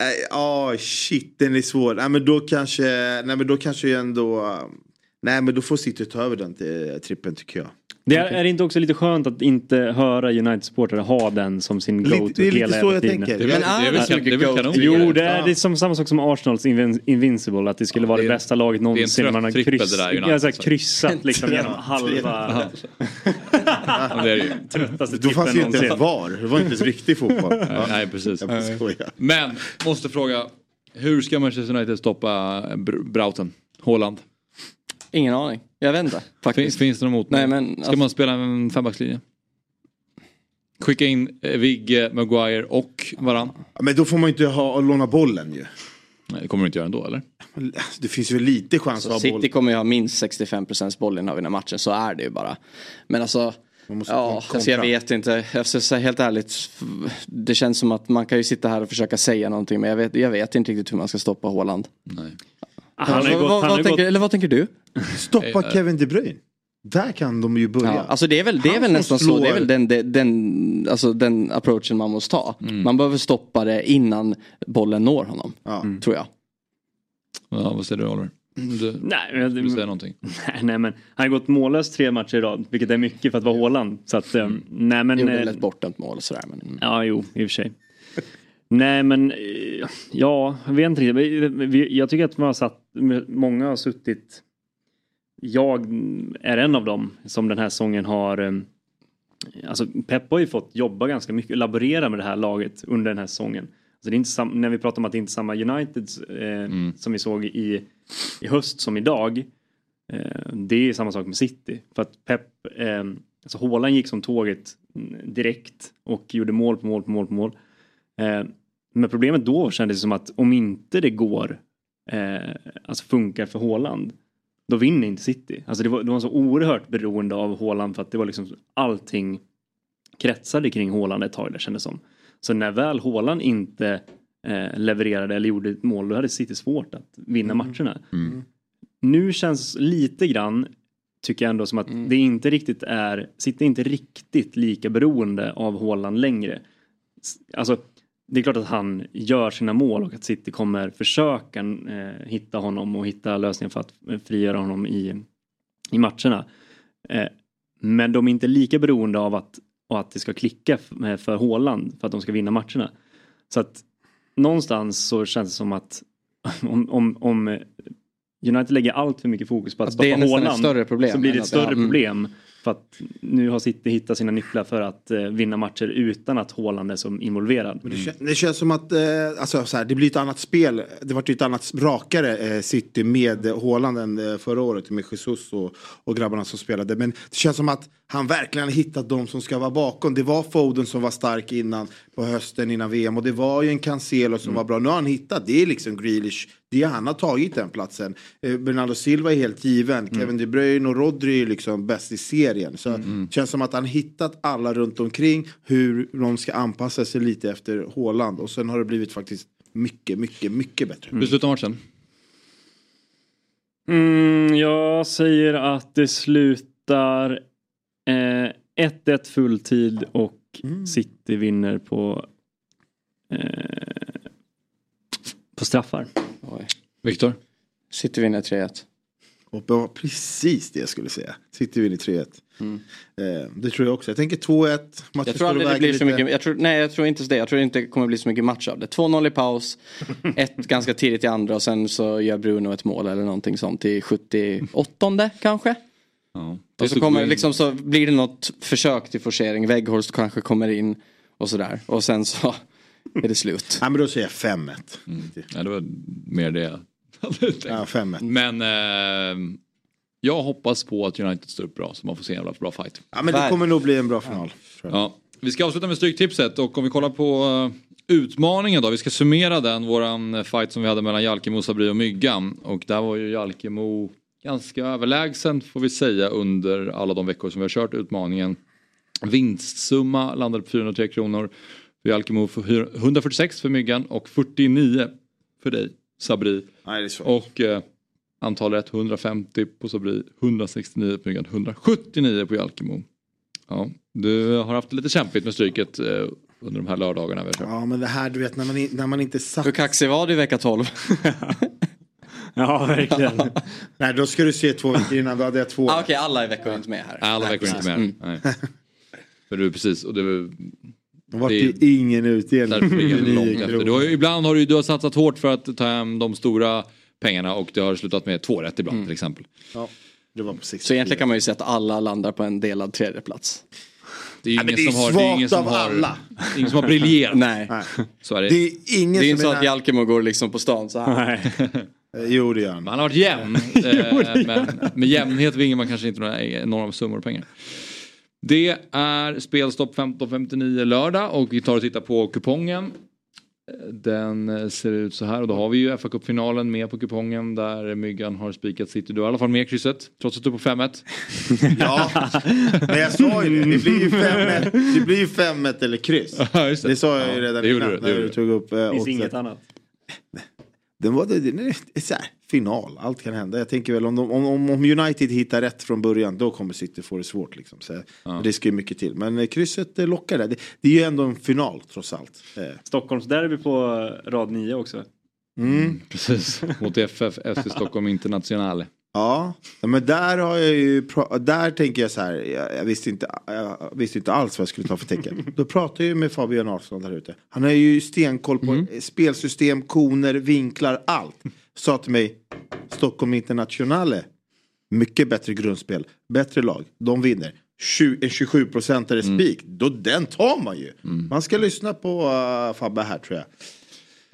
nej, ah, shit, den är svår. Nej, men då kanske, nej, men då kanske jag ändå... Nej, men då får City ta över den till trippen tycker jag. Det är, är det inte också lite skönt att inte höra United-supportrar ha den som sin go-to det är lite så jag tiden? tänker. Det är Men det är är väl, det så det är mycket go-to? Jo, det är, det är som, samma sak som Arsenals Invin- Invincible, att det skulle vara det det, är- bästa laget någonsin. trött Man har kryss, det där, United, ja, så här, så. kryssat liksom genom halva Ja, det är det tröttaste Då fanns ju inte ens någonsin. VAR. Det var inte ens riktig fotboll. Ja. Nej precis. Men, måste fråga. Hur ska Manchester United stoppa Br- Brauten? Haaland? Ingen aning. Jag vet inte. Finns, Faktiskt. finns det någon mot? Nej, men, Ska alltså- man spela en fembackslinje? Skicka in eh, Vigge, Maguire och Varann? Men då får man ju inte ha, låna bollen ju. Nej, det kommer du inte göra ändå eller? Det finns ju lite chans Så att ha City boll. kommer ju ha minst 65% bollinnehav i den här matchen. Så är det ju bara. Men alltså. Ja, alltså jag vet inte. Jag ska säga helt ärligt. Det känns som att man kan ju sitta här och försöka säga någonting. Men jag vet, jag vet inte riktigt hur man ska stoppa Haaland. Nej. Han gått, vad, vad tänker, gått, eller vad tänker du? Stoppa Kevin De Bruyne. Där kan de ju börja. Ja, alltså det är väl, det är Han väl nästan så. slår- Det är väl den, den, den, alltså den approachen man måste ta. Man behöver stoppa det innan bollen når honom. Ja. Tror jag. Ja, vad säger du Oliver? Du, nej, men- du vill säga någonting? nej, nej, men han har gått mållös tre matcher i rad, vilket är mycket för att vara Haaland. Så att, eh, nej men... Gjorde eh, väl ett bortdömt mål och sådär. Men, mm. Ja, jo, i och för sig. Nej, men eh, ja, jag vet inte riktigt. Jag tycker att man har satt, många har suttit. Jag är en av dem som den här säsongen har. eh, Alltså Pep har ju fått jobba ganska mycket, laborera med det här laget under den här säsongen. Alltså det är inte sam, när vi pratar om att det inte är samma United eh, som vi såg i, i höst som idag. Eh, det är samma sak med City. För att Pep, eh, alltså Haaland gick som tåget mm, direkt och gjorde mål på mål på mål på mål. Eh, men problemet då kändes det som att om inte det går, eh, alltså funkar för Haaland, då vinner inte City. Alltså det var, det var så oerhört beroende av Haaland för att det var liksom allting kretsade kring Haaland ett tag det kändes som. Så när väl Haaland inte eh, levererade eller gjorde ett mål då hade City svårt att vinna matcherna. Nu känns lite grann tycker jag ändå som att det inte riktigt är, City är inte riktigt lika beroende av Haaland längre. Alltså, det är klart att han gör sina mål och att City kommer försöka eh, hitta honom och hitta lösningar för att eh, frigöra honom i, i matcherna. Eh, Men de är inte lika beroende av att, att det ska klicka f- för Haaland för att de ska vinna matcherna. Så att någonstans så känns det som att om, om, om United lägger allt för mycket fokus på att är stoppa problem så blir det ett större mm. problem. För att nu har City hittat sina nycklar för att eh, vinna matcher utan att Haaland är som involverad. Men det, kän, det känns som att eh, alltså, så här, det blir ett annat spel. Det var ett annat rakare eh, City med Haaland än eh, förra året med Jesus och, och grabbarna som spelade. Men det känns som att han verkligen har hittat de som ska vara bakom. Det var Foden som var stark innan på hösten innan VM och det var ju en Cancelo som var bra. Nu har han hittat, det är liksom Grealish. Det är han har tagit den platsen. Eh, Bernardo Silva är helt given. Kevin De Bruyne och Rodri är liksom bäst i serien. Så det känns som att han hittat alla runt omkring hur de ska anpassa sig lite efter Haaland. Och sen har det blivit faktiskt mycket, mycket, mycket bättre. Hur slutar matchen? Mm, jag säger att det slutar eh, 1-1 fulltid och City vinner på eh, på straffar. Oj. Viktor? City vinner 3-1. Och det var precis det jag skulle säga. City vinner 3-1. Eh, det tror jag också. Jag tänker 2-1. Matchen Jag tror aldrig det blir så lite. mycket, jag tror, nej jag tror inte det. Jag tror inte det kommer bli så mycket match av det. 2-0 i paus, ett ganska tidigt i andra och sen så gör Bruno ett mål eller någonting sånt i 78 kanske. Ja. Och så, kommer, liksom, så blir det något försök till forcering, Weghorst kanske kommer in och sådär. Och sen så är det slut. Ja, men då säger jag 5-1. Ja, det var mer det jag hade tänkt. Ja, 5-1. Men eh, jag hoppas på att United står upp bra så man får se en jävla bra fight. Ja, men det kommer nog bli en bra final. jag. Ja. Vi ska avsluta med Stryktipset och om vi kollar på eh, utmaningen då. Vi ska summera den, våran fight som vi hade mellan Jalkemo, Sabri och Myggan. Och där var ju Jalkemo ganska överlägsen får vi säga under alla de veckor som vi har kört utmaningen. Vinstsumma landade på 403 kronor. För Jalkemo för 146 för Myggan och 49 för dig Sabri. Nej, det är svårt. Och eh, antal rätt 150 på Sabri, 169 på Myggan, 179 på Jalkemo. Ja, du har haft det lite kämpigt med stryket eh, under de här lördagarna. Ja, men det här du vet när man, när man inte satt. Hur kaxig var du i vecka 12? Ja, verkligen. Nej, då ska du se två veckor innan. Då hade jag två. ah, Okej, alla veckor är inte med här. Alla Nej, veckor är inte precis. med. Nej. För du precis, och det var Det var det- ju ingen utdelning. långt efter. Du har ju, ibland har du, du har satsat hårt för att ta hem de stora pengarna och det har slutat med två rätt ibland till exempel. Ja, det var 64. Så egentligen kan man ju säga att alla landar på en delad tredjeplats. Det är ju ingen det är som har, det är ingen svagt som av har, alla. det är ingen som har briljerat. Nej. Nej. Så är det. Det är ingen Det är inte så att Jalkemo går liksom på stan så här. Nej. Eh, Jo, det gör han. Men han har varit jämn. eh, men med jämnhet vinner man kanske inte några enorma summor pengar. Det är spelstopp 15.59 lördag och vi tar och tittar på kupongen. Eh, Den ser ut så här och då har vi ju fa Cup-finalen med på kupongen där Myggan har spikat City. Du har i alla fall med krysset trots att du är på 5-1. Ja, men jag sa ju det. Det blir ju 5-1 det blir ju 5-1 eller kryss. Det sa jag ju Ja, redan det innan du, det när du tog upp Det finns inget annat. Den var är så här, final, allt kan hända. Jag tänker väl om, de, om, om- United hittar rätt från början då kommer City få det svårt. Liksom. Så, Det ska ju mycket till. Men eh, krysset eh, lockar det. det. Det är ju ändå en final trots allt. Eh, Stockholmsderby på rad 9 också. Mm. Precis, mot FF, FC Stockholm Internationale. Ja, men där har jag ju, där tänker jag så här, jag, jag, visste inte, jag visste inte alls vad jag skulle ta för tecken. Då pratade jag ju med Fabian Arsson där ute. Han har ju stenkoll på Mm. spelsystem, koner, vinklar, allt. Sa till mig, Stockholm Internationale, mycket bättre grundspel, bättre lag, de vinner. 20, en 27 procentare Mm. spik, då den tar man ju. Man ska lyssna på uh, Fabbe här tror jag.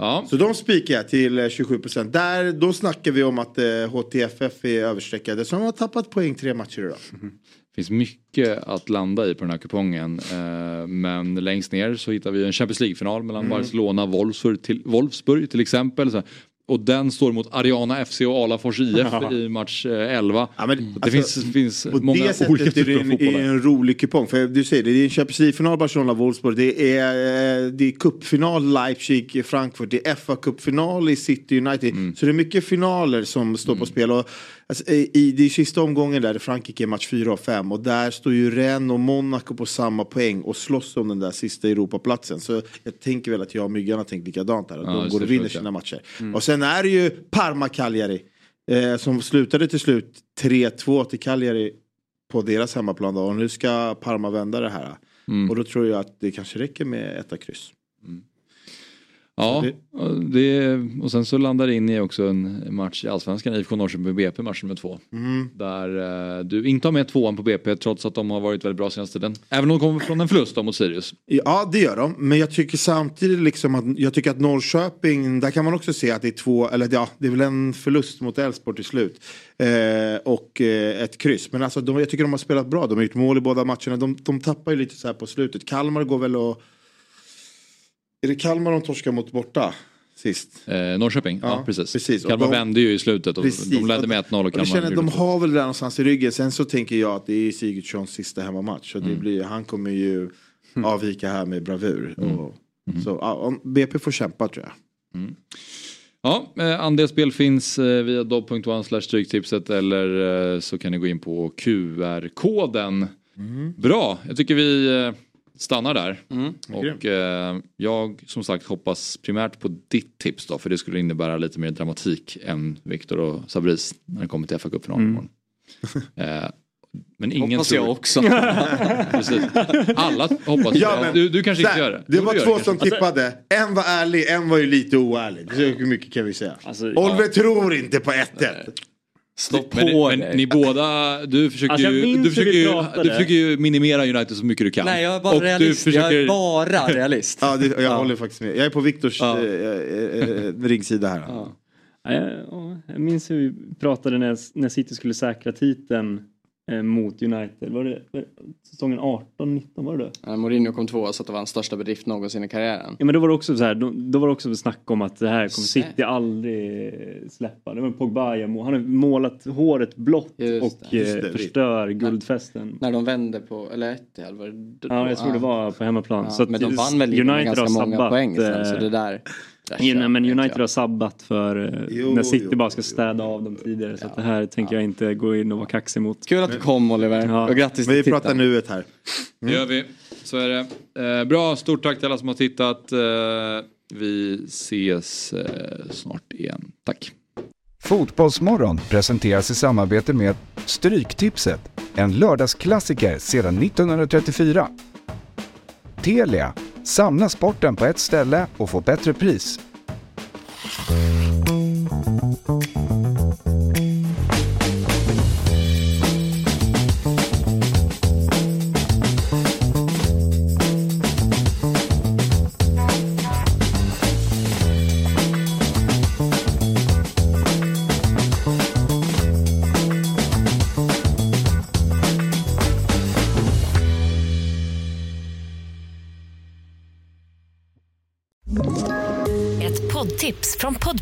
Ja, Så de spikar jag till eh, 27 procent. Där, då snackar vi om att eh, HTFF är överstreckade. Så de har tappat poäng tre matcher idag. Det finns mycket att landa i på den här kupongen. Eh, Men längst ner så hittar vi en Champions League-final mellan Barcelona och Wolfsburg till, Wolfsburg till exempel. Så- Och den står mot Ariana FC och Alafors IF i match eh, 11. Ja, men, det alltså, finns, finns många det olika är typer det av fotboll. är här. en rolig kupong. För du säger det, det är en Champions League-final Barcelona-Wolfsburg. Det är, eh, det är cupfinal Leipzig-Frankfurt. Det är FA-cupfinal i City United. Mm. Så det är mycket finaler som står på spel. Och, alltså, i, det är sista omgången där Frankrike är match 4 och 5. Och där står ju Rennes och Monaco på samma poäng och slåss om den där sista Europaplatsen. Så jag tänker väl att jag och Myggan har tänkt likadant där. Att Ja, de går och vinner sina matcher. Och sen är det ju Parma-Cagliari. Eh, som slutade till slut 3-2 till Cagliari på deras hemmaplan då. Och nu ska Parma vända det här. Mm. Och då tror jag att det kanske räcker med etta kryss. Ja, det- och sen så landar det in i också en match i Allsvenskan, IFK Norrköping BP, match nummer två. Mm. Där eh, du inte har med tvåan på BP trots att de har varit väldigt bra senaste tiden. Även om de kommer från en förlust då mot Sirius. Ja det gör de. Men jag tycker samtidigt liksom att jag tycker att Norrköping, där kan man också se att det är två, eller ja det är väl en förlust mot Elfsborg till slut. Eh, och eh, ett kryss. Men alltså de, jag tycker de har spelat bra. De har gjort mål i båda matcherna. De, de tappar ju lite så här på slutet. Kalmar går väl och... Är det Kalmar de torskar mot borta? Sist. Eh, Norrköping, ja, Ja, precis. precis. Och Kalmar de- vände ju i slutet och Precis. de ledde med 1-0 och Och Kalmar känner de har väl det där någonstans i ryggen. Sen så tänker jag att det är Sigurdssons sista hemmamatch. Så Mm. det blir, han kommer ju avvika här med bravur. Mm. Och, Så ja, BP får kämpa tror jag. Ja, eh, andelsspel finns eh, via dobb.one slash stryktipset eller eh, så kan ni gå in på QR-koden. Bra, jag tycker vi stannar där. Och eh, jag som sagt hoppas primärt på ditt tips då för det skulle innebära lite mer dramatik än Viktor och Sabris när det kommer till fa Cup-finalen imorgon. Eh, men ingen Hoppas tror... jag också. Alla hoppas Ja, det. men- Du, du kanske inte Där, gör det. Det Jo, var två kanske. som tippade. En var ärlig, en var ju lite oärlig. Så mycket kan vi säga. Alltså, Oliver tror inte på 1-1. Stå Men, på men dig. ni båda, du försöker, Alltså, ju, du, försöker ju, du försöker ju minimera United så mycket du kan. Nej jag är bara och realist. Försöker, Jag är bara realist. Ja, det, jag Ja. håller faktiskt med. Jag är på Viktors Ja. eh, eh, eh, ringsida här. Ja. Ja, jag, ja, jag minns hur vi pratade när, när City skulle säkra titeln mot United. Var det, var det säsongen 18-19 var det då? Ja, Mourinho kom tvåa så att det var hans största bedrift någonsin i karriären. Ja men då var det också så här, då, då var det också snack om att det här kommer. City aldrig släppa. Det var Pogba, han har målat håret blått och det. Eh, det. förstör guldfesten. När de vände på, eller ett i var det Ja, jag tror det var på hemmaplan. Ja, så att men de vann väl United ganska många sabbat, poäng sen så eh, det där. Ja, nej, men United har sabbat för eh, Jo, när City jo, bara ska jo, städa av dem tidigare. Så att det här tänker jag inte gå in och vara kaxig mot. Kul att du kom Oliver Ja. och grattis Men vi till pratar titeln. nuet här. Det gör vi. Så är det. Eh, bra, stort tack till alla som har tittat. Eh, vi ses eh, snart igen. Tack. Fotbollsmorgon presenteras i samarbete med Stryktipset, en lördagsklassiker sedan 1934. Telia, samla sporten på ett ställe och få bättre pris.